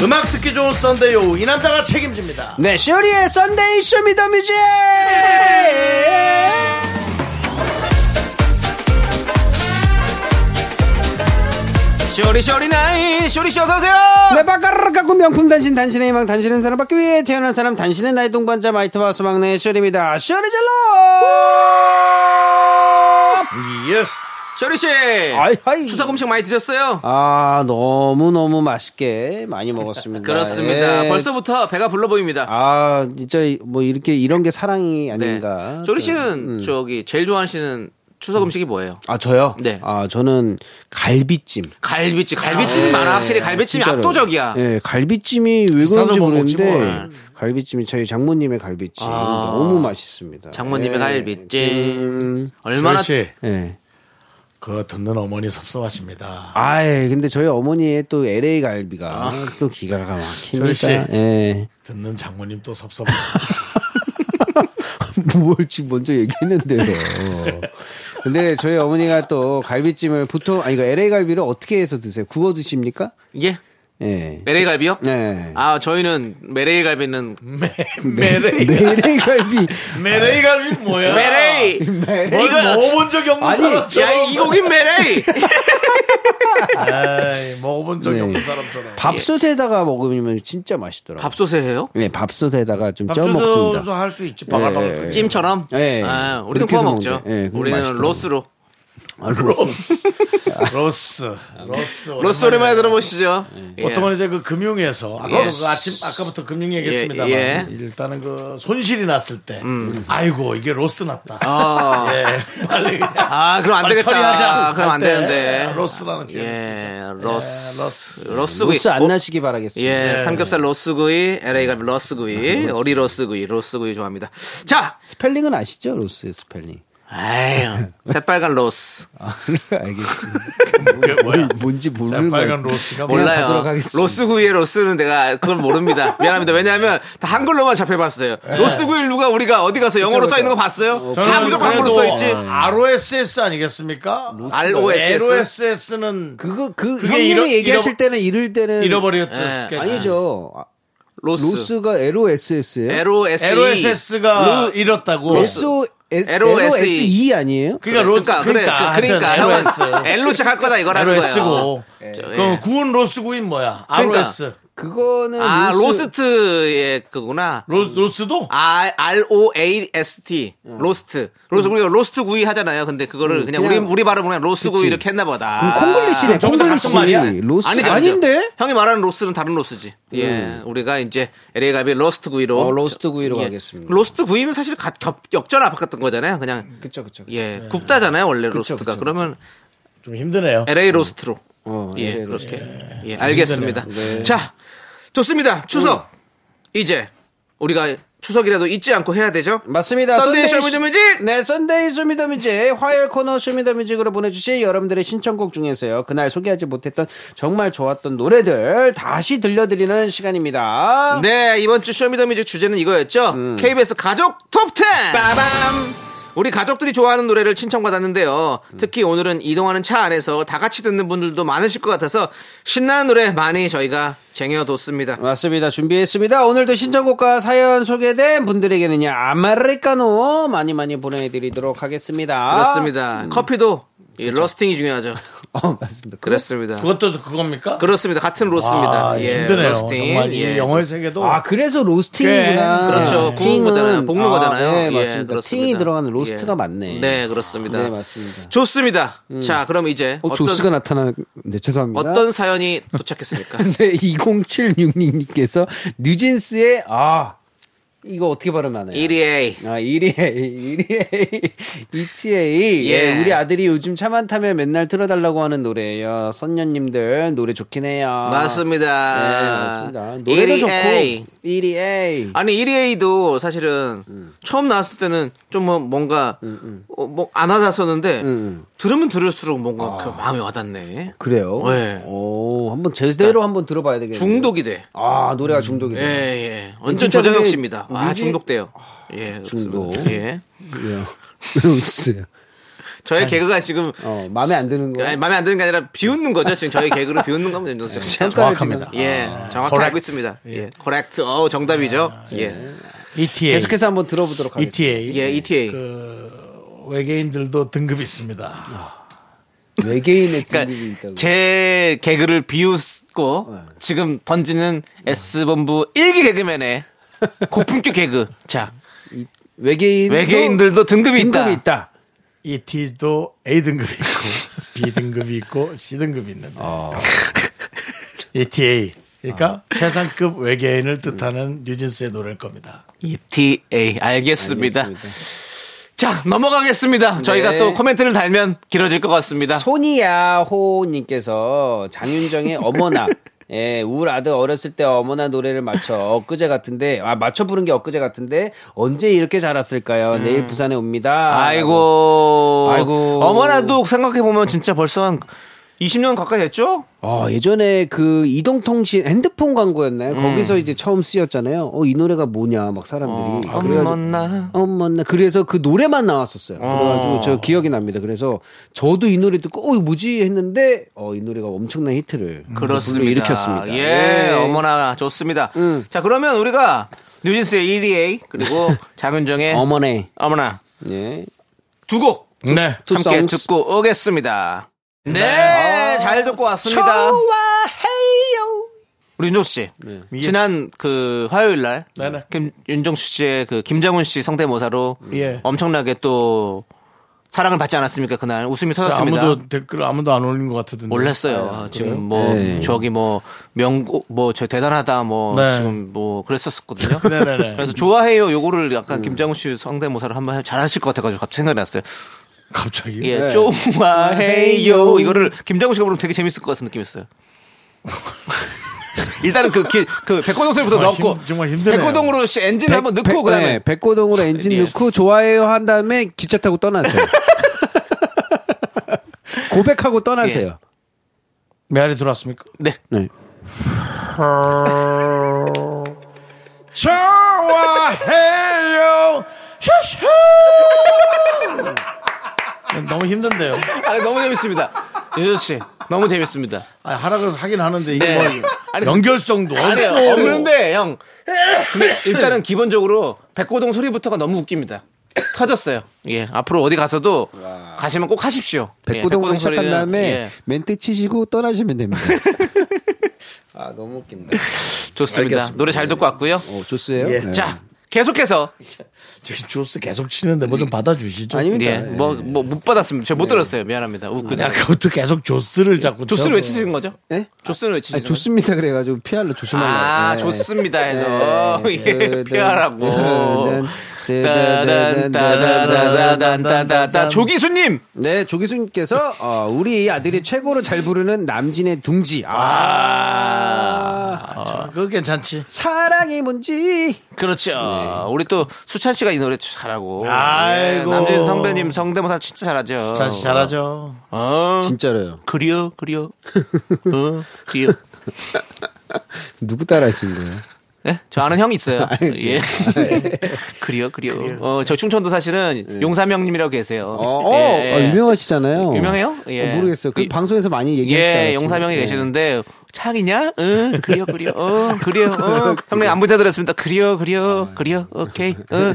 음악 듣기 좋은 Sunday 오후. 이 남자가 책임집니다. 네, 쇼리의 Sunday Show Me the Music! 쇼리 쇼리 나이 쇼리 씨 어서 오세요! 내 바까르르 깎고 명품 단신 단신의 희망 단신은 사랑받기 위해 태어난 사람 단신은 나의 동반자 마이티 마우스 막내 쇼리입니다. 쇼리 질러 yes. 쇼리 씨 아이, 아이. 추석 음식 많이 드셨어요? 아 너무 너무 맛있게 많이 먹었습니다 그렇습니다 예. 벌써부터 배가 불러 보입니다 아 진짜 뭐 이렇게 이런 게 사랑이 아닌가 네. 쇼리 또, 씨는 음. 저기 제일 좋아하시는 추석 음식이 뭐예요? 아 저요? 네. 아 저는 갈비찜 갈비찜 갈비찜이 많아 확실히 갈비찜이 진짜로요. 압도적이야 예, 갈비찜이 왜 그런지 뭐. 갈비찜이 저희 장모님의 갈비찜 아. 너무 맛있습니다. 장모님의 예, 갈비찜 찜. 얼마나 씨, 예. 그거 듣는 어머니 섭섭하십니다. 아예 근데 저희 어머니의 또 LA 갈비가 또 기가 막힙니다. 예. 듣는 장모님 또 섭섭하십니다. 뭘 지금 먼저 얘기했는데요. 근데 저희 어머니가 또 갈비찜을 보통 아니 이거 LA 갈비를 어떻게 해서 드세요? 구워 드십니까? 예 예. 메레이 갈비요? 네. 아 저희는 메레이 갈비는 메 레이. LA 갈비 메레이 갈비 뭐야? 메레이 뭘 먹어본 적이 없는 아니, 사람처럼. 야 이곡인 메레이 에이, 먹어본 적이 네. 없는 사람처럼. 밥솥에다가 먹으면 진짜 맛있더라고요. 밥솥에 해요? 네, 밥솥에다가 좀 쪄 먹습니다. 밥솥도 할수 있지. 바글바글. 예. 찜처럼? 네. 아, 우리는 구워 먹죠. 예, 그건 우리는 맛있더라고요. 로스로. 아, 로스. 로스. 로스. 로스 오랜만에 들어보시죠. 예. 보통은 이제 그 금융에서 아까 예. 그 아침 아까부터 금융 얘기했습니다만 예, 예. 일단은 그 손실이 났을 때 아이고 이게 loss 났다. 아. 예. 빨리 아, 그럼 안 되겠다. 처리하자. 그럼 안 되는데. loss라는 표현이 예, 쓰죠. loss. 로스. 로스 구이. loss 안 어, 나시기 바라겠습니다. 예, 삼겹살 로스구이, LA 갈비 로스구이, 오리 로스구이, 로스구이 좋아합니다. 자, 스펠링은 아시죠? 로스의 스펠링. 아유, 새빨간 로스. 아, 알겠습니다. 그게 뭐야? 뭔지 모르는 새빨간. 로스가 몰라요. 하겠습니다. 로스구이의 로스는 내가 그걸 모릅니다. 미안합니다. 왜냐하면 다 한글로만 잡혀봤어요. 로스구이를 누가 우리가 어디 가서 영어로 써 있는 거 봤어요? 다 무조건 한글로 써 있지. ROSS 아니겠습니까? ROSS? ROSS는 그거 그 형님이 잃어- 얘기하실 잃어- 때는 잃을 때는 잃어버렸겠죠. 예. 아니죠. 아, 로스. 로스가 LOSS예요? LOSE. LOSS가 잃었다고. SO LOSE. LOSE 아니에요? 그러니까 로스 그러니까, 그래, 그러니까 그러니까. LOS. L로 시작할 거다 이거라는 LOS고. 거예요. 저, 그럼 예. 구운 로스구이는 뭐야? 그러니까. ROS. 그거는 아, 로스, 로스 트의 그구나. 로, 로스도? R, R-O-A-S-T. 로스트. 로스, 우리가 로스트 구이 하잖아요. 근데 그거를 그냥, 우리, 그냥- 우리 발음으로 그냥 로스 구이. 이렇게 했나 보다. 그럼 콩글리시네. 저보다 콩글리시. 말이야? loss 아니죠, 아니죠. 아닌데? 형이 말하는 loss는 다른 loss지. 예. 우리가 이제 LA 갈비 roast 구이로. 어, roast 구이로 예. 가겠습니다. roast 구이는 사실 가, 겹, 역전압 같은 거잖아요. 그냥. 그쵸 그쵸. 예. 굽다잖아요. 원래 그쵸, roast가. 그쵸, 그러면 좀 힘드네요. LA roast로. 어, 예, LA 그렇게. 예, 알겠습니다. 자, 좋습니다. 추석. 이제 우리가 추석이라도 잊지 않고 해야 되죠? 맞습니다. Sunday Show Me the Music! 네, 썬데이 쇼미더뮤직 화요일 코너 쇼미더뮤직으로 보내주신 여러분들의 신청곡 중에서요. 그날 소개하지 못했던 정말 좋았던 노래들 다시 들려드리는 시간입니다. 네, 이번 주 Show Me the Music 주제는 이거였죠. KBS 가족 톱10! 빠밤. 우리 가족들이 좋아하는 노래를 신청받았는데요. 특히 오늘은 이동하는 차 안에서 다 같이 듣는 분들도 많으실 것 같아서 신나는 노래 많이 저희가 쟁여뒀습니다. 맞습니다. 준비했습니다. 오늘도 신청곡과 사연 소개된 분들에게는요, 아메리카노 많이 많이 보내드리도록 하겠습니다. 그렇습니다. 커피도 이 러스팅이 중요하죠. 어, 맞습니다. 그렇습니다. 그것도 그겁니까? 그렇습니다. 같은 로스입니다. 아, 예, 힘드네요. 러스팅. 정말 이 예. 영어의 세계도 아, 그래서 로스팅이구나. 꽤, 그렇죠. 구운 거잖아요. 볶는 아, 거잖아요. 네, 예, 맞습니다. 그렇습니다. 팅이 들어가는 로스트가 예. 맞네. 네, 그렇습니다. 네, 맞습니다. 좋습니다. 자, 그럼 이제 어, 어떤, 조스가 나타나는데 죄송합니다. 어떤 사연이 도착했습니까? 네, 20766님께서 뉴진스의 아 이거 어떻게 발음하나요? 1위 아, 1위, 1위, ETA. 예. 예, 우리 아들이 요즘 차만 타면 맨날 틀어달라고 하는 노래예요. 선녀님들 노래 좋긴 해요. 맞습니다. 네, 맞습니다. 노래도 1위. 좋고 1위. 아니 1위도 사실은 음. 처음 나왔을 때는 좀뭐 뭔가 어, 뭐안 와닿았었는데 음. 들으면 들을수록 뭔가 아. 그 마음에 와닿네. 그래요? 네. 오, 한번 제대로 한번 들어봐야 되겠네요. 중독이 돼. 아, 노래가 중독이 예, 돼. 예. 완전 진짜 조정혁 씨입니다. 아, 중독돼요. 예, 중독. 그렇습니다. 예. 예. 로스. 저의 개그가 지금 어, 마음에 안 드는 거. 아니, 마음에 안 드는 게 아니라 비웃는 거죠. 지금 저희 개그를 비웃는 겁니다. 윤정수 씨. 정확합니다. 예, 정확히 correct. 알고 있습니다. 예, correct. 어, 정답이죠. 예, ETA. 계속해서 한번 들어보도록 하겠습니다. ETA. 예, ETA. 그 외계인들도 등급이 있습니다. 외계인의 등급이 그러니까 있다고. 제 개그를 비웃고 지금 던지는 S본부 일기 개그맨의 고품격 개그. 자, 외계인 외계인들도 등급이, 등급이 있다. 있다. ET도 A 등급이 있고 B 등급이 있고 C 등급이 있는데 ETA 그러니까 최상급 외계인을 뜻하는 뉴진스의 노래일 겁니다. ETA 알겠습니다. 알겠습니다. 자 넘어가겠습니다. 저희가 네. 또 코멘트를 달면 길어질 것 같습니다. 손이야호님께서 장윤정의 어머나. 예, 우울 아들 어렸을 때 어머나 노래를 맞춰 엊그제 같은데 아 맞춰 부른 게 엊그제 같은데 언제 이렇게 자랐을까요? 내일 부산에 옵니다. 음. 아이고, 아이고. 어머나도 생각해 보면 진짜 벌써 한 20년 가까이 됐죠? 아, 예전에 그 이동통신 핸드폰 광고였나요? 거기서 이제 처음 쓰였잖아요. 어, 이 노래가 뭐냐, 막 사람들이. 어, 어머나. 어머나. 그래서 그 노래만 나왔었어요. 그래가지고 저 기억이 납니다. 그래서 저도 이 노래 듣고, 어, 이거 뭐지? 했는데, 어, 이 노래가 엄청난 히트를. 그렇습니다. 일으켰습니다. 예, 어머나 좋습니다. 음. 자, 그러면 우리가 뉴진스의 1위에 그리고 장윤정의 어머네. 어머나 예. 두 곡 네. two 함께 songs. 듣고 오겠습니다. 네, 잘 듣고 왔습니다. 우리 윤종 씨, 지난 그 화요일 날 네네. 김, 윤정수 씨의 그 김정훈 씨 성대모사로 예. 엄청나게 또 사랑을 받지 않았습니까 그날 웃음이 터졌습니다. 아무도 댓글 아무도 안 올린 것 같던데. 몰랐어요. 지금 뭐 네. 저기 뭐 명곡 뭐저 대단하다 뭐 네. 지금 뭐 그랬었거든요. 네네네. 그래서 좋아해요. 요거를 약간 김장훈 씨 성대모사를 한번 잘하실 것 같아가지고 갑자기 생각이 났어요. 갑자기. 예, 네. 좋아해요. 이거를 김장훈 씨가 부르면 되게 재밌을 것 같은 느낌이었어요. 일단은 그, 기- 그 백고동 소리부터 정말 넣고 힘- 정말 힘드네요. 백고동으로 씨 엔진 을 한번 넣고 그다음에 네, 백고동으로 엔진 예. 넣고 좋아해요 한 다음에 기차 타고 떠나세요. 고백하고 떠나세요. 메아리 들어왔습니까? 네. 네. 좋아해요. 슈슈. 너무 힘든데요. 아, 너무 재밌습니다. 윤정 씨, 너무 재밌습니다. 아, 하라 그래서 하긴 하는데 이게 네. 뭐 아니, 연결성도 아니, 없고. 없는데, 형. 근데 일단은 기본적으로 백고동 소리부터가 너무 웃깁니다. 터졌어요. 예. 앞으로 어디 가서도 가시면 꼭 하십시오. 예, 백고동으로 백고동 시작한 다음에 예, 멘트 치시고 떠나시면 됩니다. 아 너무 웃긴다. 좋습니다. 알겠습니다. 노래 잘 듣고 왔고요. 어, 좋스예요. 예. 네. 자, 계속해서 저기 조스 계속 치는데 뭐 좀 받아주시죠. 아닙니다. 예, 뭐, 뭐, 못 받았습니다. 제가 못 네. 들었어요. 미안합니다. 웃고. 야, 그것도 계속 조스를 자꾸 조스를 쳐서. 외치신 거죠? 네? 조스를 아니, 거죠? 좋습니다. 그래가지고 피할로 조심하려고. 아, 네. 좋습니다 해서. 네. 예, 뜨든, 피하라고. 뜨든, 뜨든, 뜨든, 따단따다다다다다다다. 조기수님! 네, 조기수님께서 어, 우리 아들이 최고로 잘 부르는 남진의 둥지. 아, 아, 그거 괜찮지. 사랑이 뭔지. 그렇죠. 우리 또 수찬 씨가 이 노래 잘하고. 아이고. 예, 남진 선배님 성대모사 진짜 잘하죠. 자시 잘하죠. 어, 진짜로요. 그려, 그려. 어, 그려. 누구 따라 하신 거예요? 예? 저 아는 형이 있어요. 예. 그려, 그려. 어, 저 충청도 사실은 용삼형님이라고 계세요. 어, 어, 예. 아, 유명하시잖아요. 유명해요? 예. 어, 모르겠어요. 그, 그- 방송에서 많이 얘기하시잖아요. 예, 용사명이 네. 계시는데 창이냐? 응, 그려, 그려, 어, 그려, 어. 형님 안부자 들었습니다. 그려, 그려, 그려, 오케이, 어.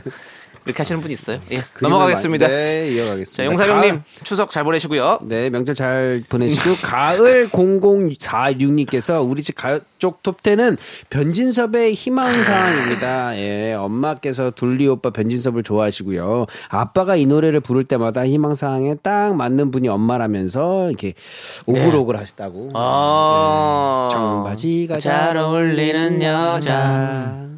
이렇게 하시는 분이 있어요. 예, 그림을 넘어가겠습니다. 네, 이어가겠습니다. 자, 가을- 추석 잘 보내시고요. 네, 명절 잘 보내시고 가을 0046님께서 우리 집 가족 톱10은 변진섭의 희망사항입니다. 예, 엄마께서 둘리 오빠 변진섭을 좋아하시고요. 아빠가 이 노래를 부를 때마다 희망사항에 딱 맞는 분이 엄마라면서 이렇게 오글오글 하시다고. 아, 청바지가 잘 어울리는 여자.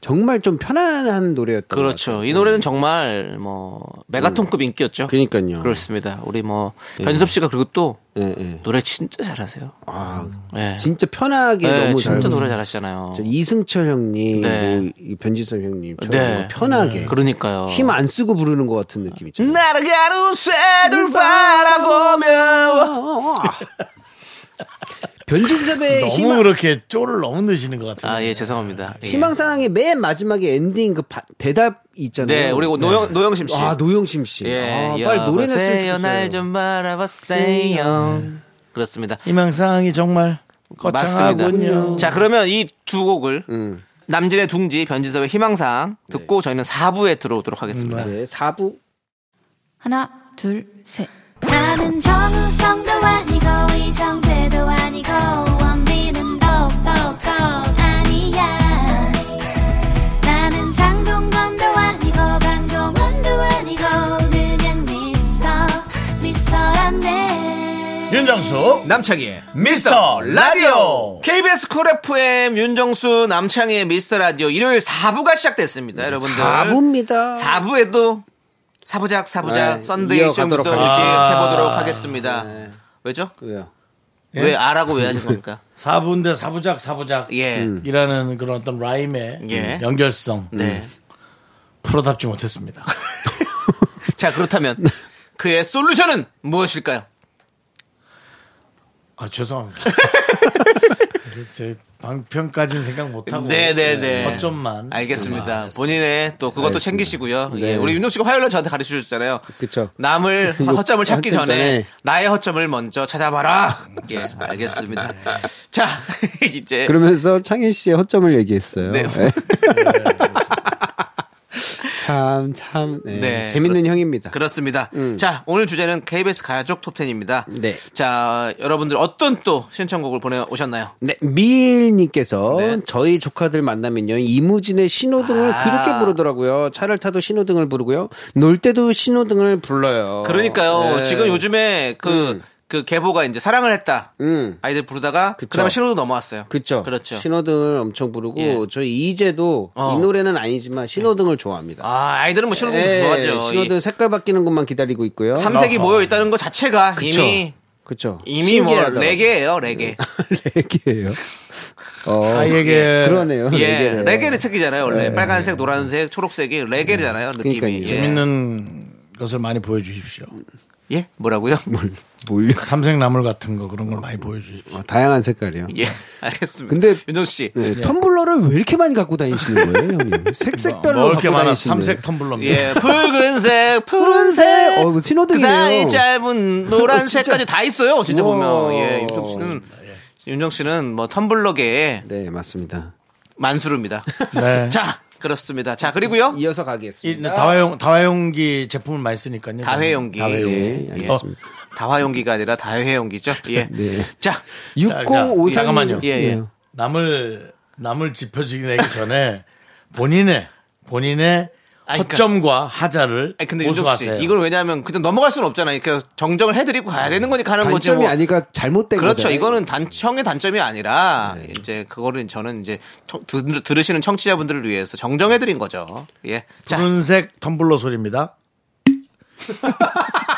정말 좀 편안한 노래였던 것 그렇죠. 이 노래는 정말 뭐 메가톤급 인기였죠. 그러니까요. 그렇습니다. 우리 뭐 변섭 씨가 그리고 또 예, 예. 노래 진짜 잘하세요. 아, 예. 진짜 편하게 네, 너무 잘 진짜 부르- 노래 잘하시잖아요. 저 이승철 형님, 네. 뭐 이- 변진섭 형님, 저 네. 편하게 그러니까요. 힘 안 쓰고 부르는 것 같은 느낌 있잖아요. 날아가는 새들 바라보며 변진섭의 너무 희망, 그렇게 쪼를 너무 넣으시는 것 같아요. 아, 예, 죄송합니다. 예. 희망사항의 맨 마지막에 엔딩 그 바- 대답 있잖아요. 네, 우리 노영, 노영심 씨. 아 노영심 씨. 예, 아, 빨리 노래 냈으면 좋겠어요. 날좀 바라보세요. 그렇습니다. 희망사항이 정말 맞습니다. 거창하군요. 자, 그러면 이 두 곡을 음. 남진의 둥지, 변진섭의 희망상 듣고 저희는 4부에 들어오도록 하겠습니다. 네, 4부 하나, 둘, 셋. 나는 정우성도 아니고 이정재도 아니고 원빈은 더욱더 아니야. 나는 장동건도 아니고 강동원도 아니고 그냥 미스터 미스터란데. 윤정수 남창희의 미스터 라디오. KBS 쿨 FM 윤정수 남창희의 미스터 라디오. 일요일 4부가 시작됐습니다, 여러분들. 4부입니다. 4부에도 사부작 사부작 네, Sunday 쇼부터 하겠습니다. 해보도록 하겠습니다. 네. 왜죠? 왜요? 왜 아라고 왜 하신 겁니까? 사부인데 사부작 사부작 예. 이라는 그런 어떤 라임의 예. 연결성 네. 풀어답지 못했습니다. 자 그렇다면 그의 솔루션은 무엇일까요? 아 죄송합니다. 제 방편까지는 생각 못하고 네네네. 허점만 알겠습니다. 음, 본인의 또 그것도 알겠습니다. 챙기시고요. 네. 예, 우리 윤종 씨가 화요일에 저한테 가르쳐 주셨잖아요. 그쵸. 남을 허점을 찾기 전에 전에. 나의 허점을 먼저 찾아봐라. 예, 알겠습니다. 자, 이제 그러면서 창희 씨의 허점을 얘기했어요. 네. 참, 참, 네. 네, 재밌는 형입니다. 그렇습니다. 자, 오늘 주제는 KBS 가족 톱10입니다. 네. 자, 여러분들 어떤 또 신청곡을 보내오셨나요? 네, 미일님께서 네. 저희 조카들 만나면요 이무진의 신호등을 아. 그렇게 부르더라고요. 차를 타도 신호등을 부르고요, 놀 때도 신호등을 불러요. 그러니까요. 네. 지금 요즘에 그, 음. 그 계보가 이제 사랑을 했다. 음. 아이들 부르다가 그 그쵸. 다음에 신호도 넘어왔어요. 그쵸. 그렇죠. 신호등을 엄청 부르고 예. 저희 이제도 어. 이 노래는 아니지만 신호등을 좋아합니다. 아, 아이들은 뭐 신호등 예, 좋아하죠. 신호등 색깔 바뀌는 것만 기다리고 있고요. 삼색이 모여 있다는 것 자체가 그쵸. 이미 그쵸. 이미 뭐 신기하더라고요. 레게예요, 레게. 레게예요. 어, 아이에게 그러네요. 예, 레게래요. 레게는 특이잖아요. 원래 네. 빨간색, 노란색, 초록색이 레게잖아요. 느낌이. 그러니까요. 예. 재밌는 것을 많이 보여주십시오. 예, 뭐라고요? 뭘요? 삼색나물 같은 거 그런 걸 많이 보여주십시오. 어, 다양한 색깔이요. 예, 알겠습니다. 근데 윤정 씨. 네, 텀블러를 왜 이렇게 많이 갖고 다니시는 거예요, 형님? 색색별로 먹을 갖고. 다니시는 삼색 텀블러입니다. 예, 붉은색, 푸른색, 어, 이거 그 신호등이네요. 사이 짧은 노란색까지 다 있어요. 진짜 우와. 보면. 예, 윤정 씨는 윤정 씨는 뭐 텀블러계의 네, 맞습니다. 만수르입니다. 네. 자, 그렇습니다. 자, 그리고요. 이어서 이 가겠습니다. 다화용 다화용기 제품을 많이 쓰니까요. 다회용기. 다회용기. 네, 예. 알겠습니다. 다화용기가 아니라 다회용기죠. 예. 네. 자, 자, 6053 잠깐만요. 예, 예. 남을 남을 짚어지기 전에 본인의 본인의 아니, 그러니까- 허점과 하자를 아니, 근데 고수하세요. 이걸 왜냐하면 그냥 넘어갈 수는 없잖아요. 그러니까 정정을 해드리고 가야 되는 거니까 하는 거지. 단점이 뭐. 아니가 잘못된 그렇죠. 거죠. 이거는 단, 형의 단점이 아니라, 네. 이제, 그거를 저는 이제, 청- 들, 들으시는 청취자분들을 위해서 정정해드린 거죠. 예. 자, 푸른색 텀블러 소리입니다.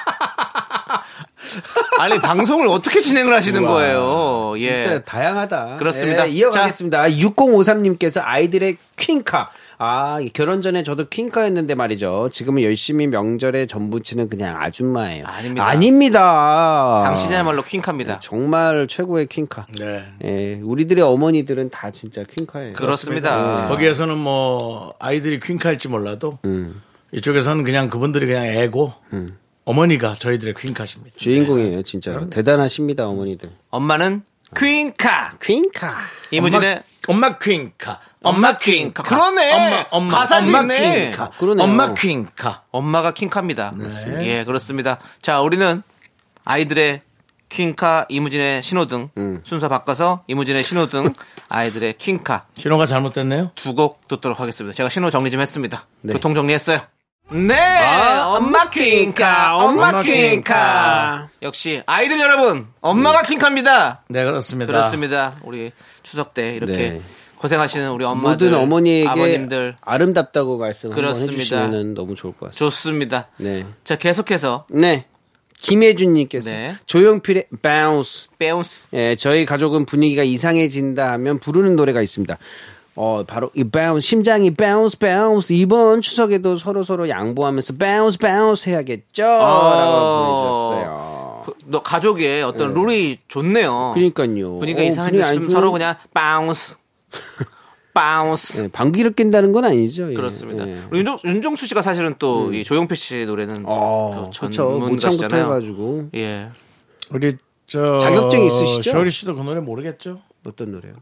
아니, 방송을 어떻게 진행을 하시는 거예요. 예. 진짜 다양하다. 그렇습니다. 네, 이어가겠습니다. 6053님께서 아이들의 퀸카. 아, 결혼 전에 저도 퀸카였는데 말이죠. 지금은 열심히 명절에 전부치는 그냥 아줌마예요. 아닙니다. 아닙니다. 당신이야말로 퀸카입니다. 정말 최고의 퀸카. 네. 예, 우리들의 어머니들은 다 진짜 퀸카예요. 그렇습니다. 거기에서는 뭐 아이들이 퀸카일지 몰라도 음. 이쪽에서는 그냥 그분들이 그냥 애고 어머니가 저희들의 퀸카십니다. 주인공이에요, 진짜로. 대단하십니다, 어머니들. 엄마는 퀸카. 퀸카. 이무진의 엄마, 엄마 퀸카. 엄마 퀸카. 그러네. 엄마, 엄마, 가사도 엄마 있네. 퀸카. 그러네요. 엄마 퀸카. 엄마가 퀸카입니다. 예, 그렇습니다. 자, 우리는 아이들의 퀸카, 이무진의 신호등 음. 순서 바꿔서 이무진의 신호등, 아이들의 퀸카 신호가 잘못됐네요. 두 곡 듣도록 하겠습니다. 제가 신호 정리 좀 했습니다. 네. 교통 정리했어요. 네, 엄마 퀸카, 엄마 엄마 퀸카. 퀸카. 역시 아이들 여러분, 엄마가 퀸카입니다. 네, 그렇습니다. 그렇습니다. 우리 추석 때 이렇게 네. 고생하시는 우리 엄마들, 모든 어머니에게 아버님들 아름답다고 말씀. 해주시면 너무 좋을 것 같습니다. 좋습니다. 네. 자, 계속해서 네. 김혜준님께서 네. 조용필의 Bounce. 빼운스 예, 저희 가족은 분위기가 이상해진다 하면 부르는 노래가 있습니다. 어, 바로 이 bounce, 심장이 bounce, bounce. 이번 추석에도 서로 서로 양보하면서 bounce, bounce 해야겠죠? 라고 보내주셨어요. 그, 너 가족의 어떤 룰이 좋네요. 그러니까요. 분위기가 어, 분위기 안 서로 그냥 bounce, bounce. 예, 방귀를 낀다는 건 아니죠. 예, 그렇습니다. 예. 윤종, 윤종수 씨가 사실은 또이 조용필 씨 노래는 어, 그 전문가시잖아요. 해가지고 예. 우리 저 자격증 있으시죠? 쇼리 씨도 그 노래 모르겠죠? 어떤 노래요?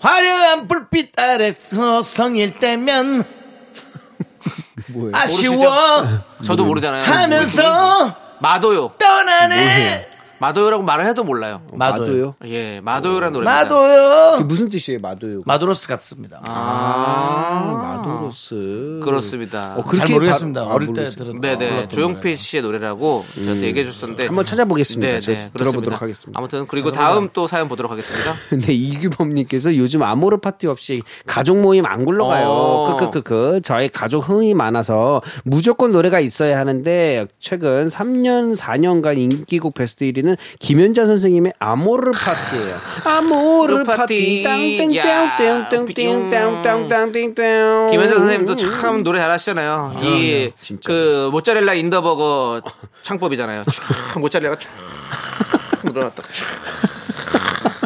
화려한 불빛 아래서 성일 때면 뭐예요? 아쉬워 저도 모르잖아요. 하면서 마도요. 떠나네. 마도요라고 말을 해도 몰라요. 마도요. 예, 마도요라는 노래입니다. 마도요. 그게 무슨 뜻이에요, 마도요? 마도로스 같습니다. 아, 마도로스. 그렇습니다. 어, 잘 그렇게 모르겠습니다. 바- 아, 어릴 때. 들은 네네 조용필. 씨의 노래라고 저한테 얘기해 주셨는데 한번 찾아보겠습니다. 네, 네, 들어보도록. 하겠습니다. 아무튼 그리고 다음 또 사연 보도록 하겠습니다. 근데 이규범님께서 요즘 아모르 파티 없이 가족 모임 안 굴러가요. 어. 크크크크. 저희 가족 흥이 많아서 무조건 노래가 있어야 하는데 최근 3년 4년간 인기곡 베스트 1위는 김연자 선생님의 아모르 파티예요. 아모르 파티 야, 땅땡땡땡땡땡땡땡땡땡. 김연자 선생님도 참 노래 잘하시잖아요. 이. 그 모짜렐라 인더버거 창법이잖아요. 쫙 모짜렐라가 쫙 늘어났다가 쫙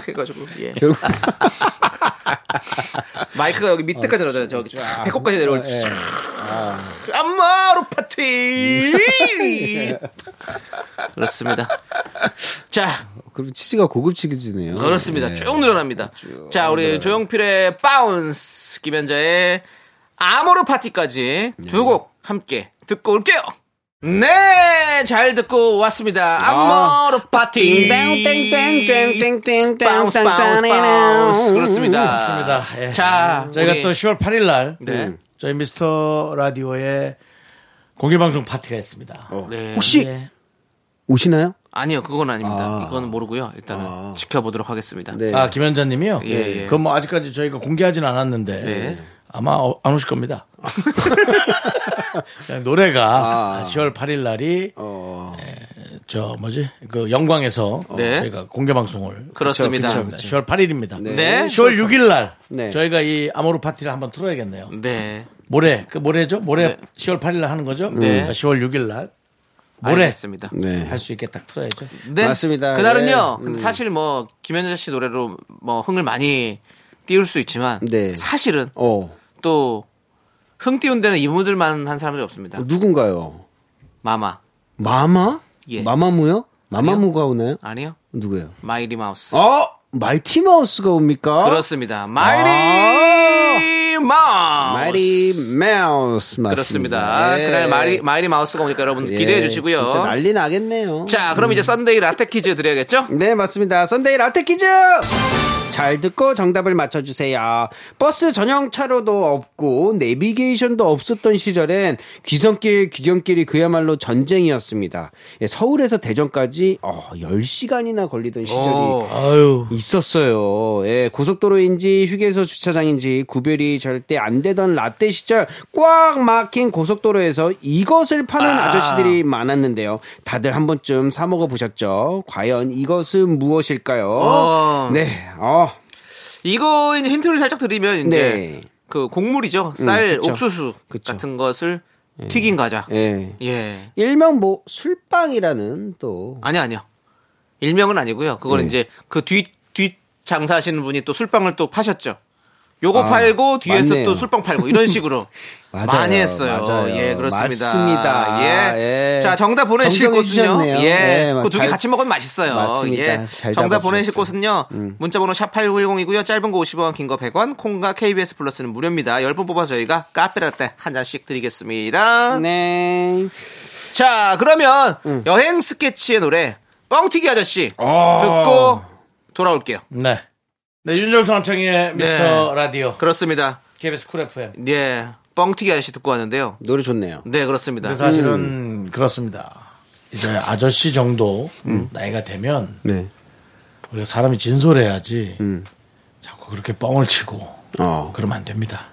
해가지고 예. 결국 마이크가 여기 밑에까지 내려져요. 저기 쫙 배꼽까지 내려올 때. 예. 쫙. 아모르 파티. 그렇습니다. 자, 그리고 치즈가 고급치즈네요. 그렇습니다. 네. 쭉 늘어납니다. 자, 우리 조용필의 bounce, 김연자의 아모르 파티까지 네. 두곡 함께 듣고 올게요. 네, 잘 듣고 왔습니다. 아모르 파티. 땡땡땡땡땡땡땡 bounce, bounce, bounce. 그렇습니다. 그렇습니다. 예. 자, 저희가 우리- 또 10월 8일 날 네. 저희 미스터 라디오에 공개 방송 파티가 있습니다. 네. 혹시 예. 오시나요? 아니요, 그건 아닙니다. 아. 이거는 모르고요. 일단은 아. 지켜보도록 하겠습니다. 네. 아 김연자님이요? 예, 예. 그건 뭐 아직까지 저희가 공개하진 않았는데 네. 아마 어- 안 오실 겁니다. 노래가 아. 10월 8일 날이 어. 저 뭐지 그 영광에서 네. 저희가 공개 방송을 그렇습니다. 그쵸, 그쵸. 10월 8일입니다. 네. 10월 6일 날 네. 저희가 이 아모르 파티를 한번 틀어야겠네요. 네. 모레 그 모레죠? 모레 네. 10월 8일 날 하는 거죠? 네. 그러니까 10월 6일 날 모레 알겠습니다. 네. 할 수 있게 딱 틀어야죠. 네. 맞습니다. 그날은요. 예. 근데 사실 뭐 김현자 씨 노래로 뭐 흥을 많이 띄울 수 있지만 네. 사실은 어. 또 흥 띄운 데는 이분들만 한 사람들이 없습니다. 누군가요? 마마. 마마? 예. 마마무요? 마마무가 오나요? 아니요. 누구예요? 마이티 마우스. 어? 마이티 마우스가 옵니까? 그렇습니다. 마이티 마우스. 마이티 마우스 맞습니다. 그렇습니다. 예. 그날 마이티, 마이티 마우스가 오니까 여러분 예, 기대해 주시고요. 진짜 난리 나겠네요. 자, 그럼 이제 Sunday 라떼 퀴즈 드려야겠죠? 네, 맞습니다. Sunday 라떼 퀴즈! 잘 듣고 정답을 맞춰주세요. 버스 전용 차로도 없고 내비게이션도 없었던 시절엔 귀성길, 귀경길이 그야말로 전쟁이었습니다. 예, 서울에서 대전까지 어, 10시간이나 걸리던 시절이 오. 아유. 있었어요. 예, 고속도로인지 휴게소 주차장인지 구별이 절대 안 되던 라떼 시절 꽉 막힌 고속도로에서 이것을 파는 아. 아. 저씨들이 많았는데요. 다들 한 번쯤 사 먹어 보셨죠? 과연 이것은 무엇일까요? 어. 네, 어, 이거 이제 힌트를 살짝 드리면 이제 네. 그 곡물이죠. 쌀, 그쵸. 옥수수 그쵸. 같은 것을 튀긴 과자. 예. 예. 일명 뭐 술빵이라는 또 아니요, 아니요. 일명은 아니고요. 그거는 네. 이제 그 뒤, 뒤 장사하시는 분이 또 술빵을 또 파셨죠. 요거 아, 팔고 뒤에서 맞네요. 또 술빵 팔고 이런 식으로 맞아요, 많이 했어요. 맞아요. 예, 그렇습니다. 맞습니다. 예. 예. 자, 정답 보내실 정정해 곳은요. 주셨네요. 예. 예, 그두개 잘- 같이 먹으면 맛있어요. 맞습니다. 예. 잘 정답. 보내실 곳은요. 음. 문자 번호 샵 8910이고요. 짧은 거 50원, 긴 거 100원, 콩과 KBS 플러스는 무료입니다. 10분 뽑아 저희가 카페라떼 한 잔씩 드리겠습니다. 네. 자, 그러면 여행 스케치의 노래 뻥튀기 아저씨 어. 듣고 돌아올게요. 네. 네, 윤정수 남창희의 미스터 라디오 그렇습니다. KBS 쿨 FM. 예. 뻥튀기 아저씨 듣고 왔는데요. 노래 좋네요. 네, 그렇습니다. 근데 사실은 그렇습니다. 이제 아저씨 정도 나이가 되면 네. 우리가 사람이 진솔해야지 음. 자꾸 그렇게 뻥을 치고 어. 그러면 안 됩니다.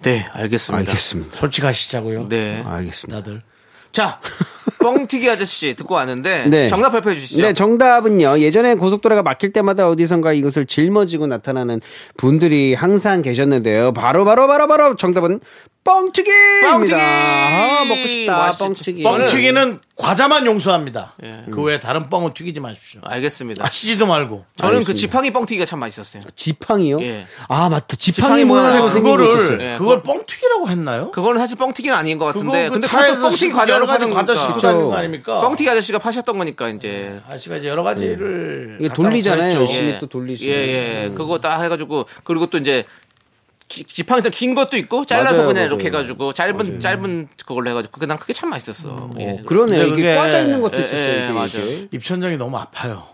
네, 알겠습니다. 알겠습니다. 솔직하시자고요. 네. 알겠습니다. 다들. 자, 뻥튀기 아저씨 듣고 왔는데 네. 정답 발표해 주시죠. 네, 정답은요. 예전에 고속도로가 막힐 때마다 어디선가 이것을 짊어지고 나타나는 분들이 항상 계셨는데요. 바로 바로 바로 바로 정답은 뻥튀기입니다. 뻥튀기! 아, 먹고 싶다. 맛있죠. 뻥튀기. 뻥튀기는 과자만 용서합니다. 예. 그 외에 다른 뻥은 튀기지 마십시오. 알겠습니다. 마시지도 말고. 저는 그 알겠습니다. 지팡이 뻥튀기가 참 맛있었어요. 지팡이요? 예. 아, 맞다. 지팡이 지팡이 모양으로 모양. 생긴 거 그거를 있었어요. 예, 그걸 뻥튀기라고 했나요? 그거는 사실 뻥튀기는 아닌 것 같은데 그 근데 차에서 그것도 뻥튀기 과자를 여러 가지 파는 과자 거니까. 싣고 다니는 거 아닙니까? 뻥튀기 아저씨가 파셨던 거니까 이제 아저씨가 이제 여러 가지를 이게 갖다 돌리잖아요. 했죠. 열심히 또 돌리시네. 예, 예. 그거 딱 해가지고, 그리고 또 이제, 기- 지팡이처럼 긴 것도 있고 잘라서 맞아요, 그냥 맞아요. 이렇게 해가지고 짧은 짧은 그걸로 해가지고 그게 난 그게 참 맛있었어. 예. 그러네. 근데 이게 그게- 꽈져 있는 것도 예, 있었어요. 예, 이게. 맞아요. 입천장이 너무 아파요.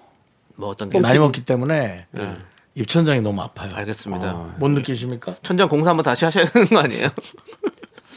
뭐 어떤 게 많이 먹기 때문에 입천장이 너무 아파요. 알겠습니다. 못 느끼십니까? 천장 공사 한번 다시 하셔야 되는 거 아니에요?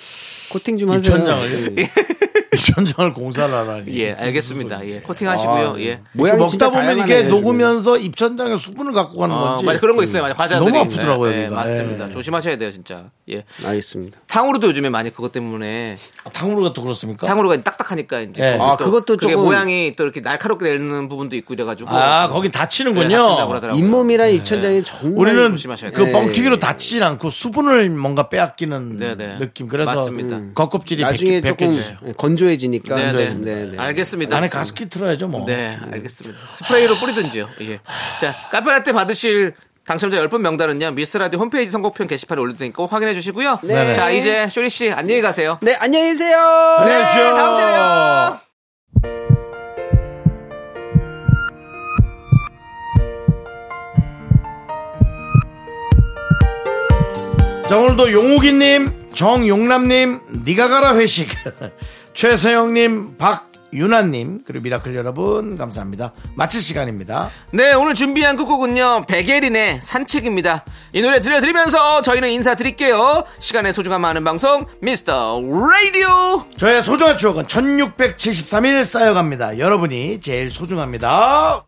코팅 좀 하세요. 입천장을 예. 입천장을 공사를 하라니. 예, 알겠습니다. 예, 코팅하시고요. 예. 모양이 먹다 진짜 보면 이게 녹으면서 입천장에 수분을 갖고 가는 어, 건지. 맞아 그런 거 있어요. 맞아 과자들이 너무 아프더라고요, 예, 예. 맞습니다. 예. 조심하셔야 돼요, 진짜. 예. 알겠습니다. 탕후루도 요즘에 많이 그것 때문에 아, 탕후루가 또 그렇습니까? 탕후루가 딱딱하니까 이제 예. 거기 아, 또 그것도 그게 조금- 모양이 또 이렇게 날카롭게 내는 부분도 있고 이래가지고 아, 거긴 네, 다치는군요. 그러더라고요. 잇몸이랑 입천장이 정말 우리는 조심하셔야 그 돼요. 뻥튀기로 다치진 않고 수분을 뭔가 빼앗기는 네, 네. 느낌. 그래서 맞습니다. 겉껍질이 나중에 조금 벗겨지죠. 건조해지니까. 네, 네. 네, 네. 알겠습니다. 안에 가습기 틀어야죠, 뭐. 네, 알겠습니다. 스프레이로 뿌리든지요. 예. 자, 카페라떼 받으실 당첨자 10분 명단은요. 미스라디오 홈페이지 선곡표 게시판에 올릴 테니까 꼭 확인해 주시고요. 네. 자, 이제 쇼리 씨 안녕히 가세요. 네, 안녕히 계세요. 안녕히 계십시오. 다음 주에 봬요. 자, 오늘도 용욱이님, 정용남님, 니가 가라 회식, 최세영님, 박윤아님, 그리고 미라클 여러분, 감사합니다. 마칠 시간입니다. 네, 오늘 준비한 끝곡은요. 백예린의 산책입니다. 이 노래 들려드리면서 저희는 인사드릴게요. 시간의 소중함 많은 방송 미스터 라디오. 저의 소중한 추억은 1673일 쌓여갑니다. 여러분이 제일 소중합니다.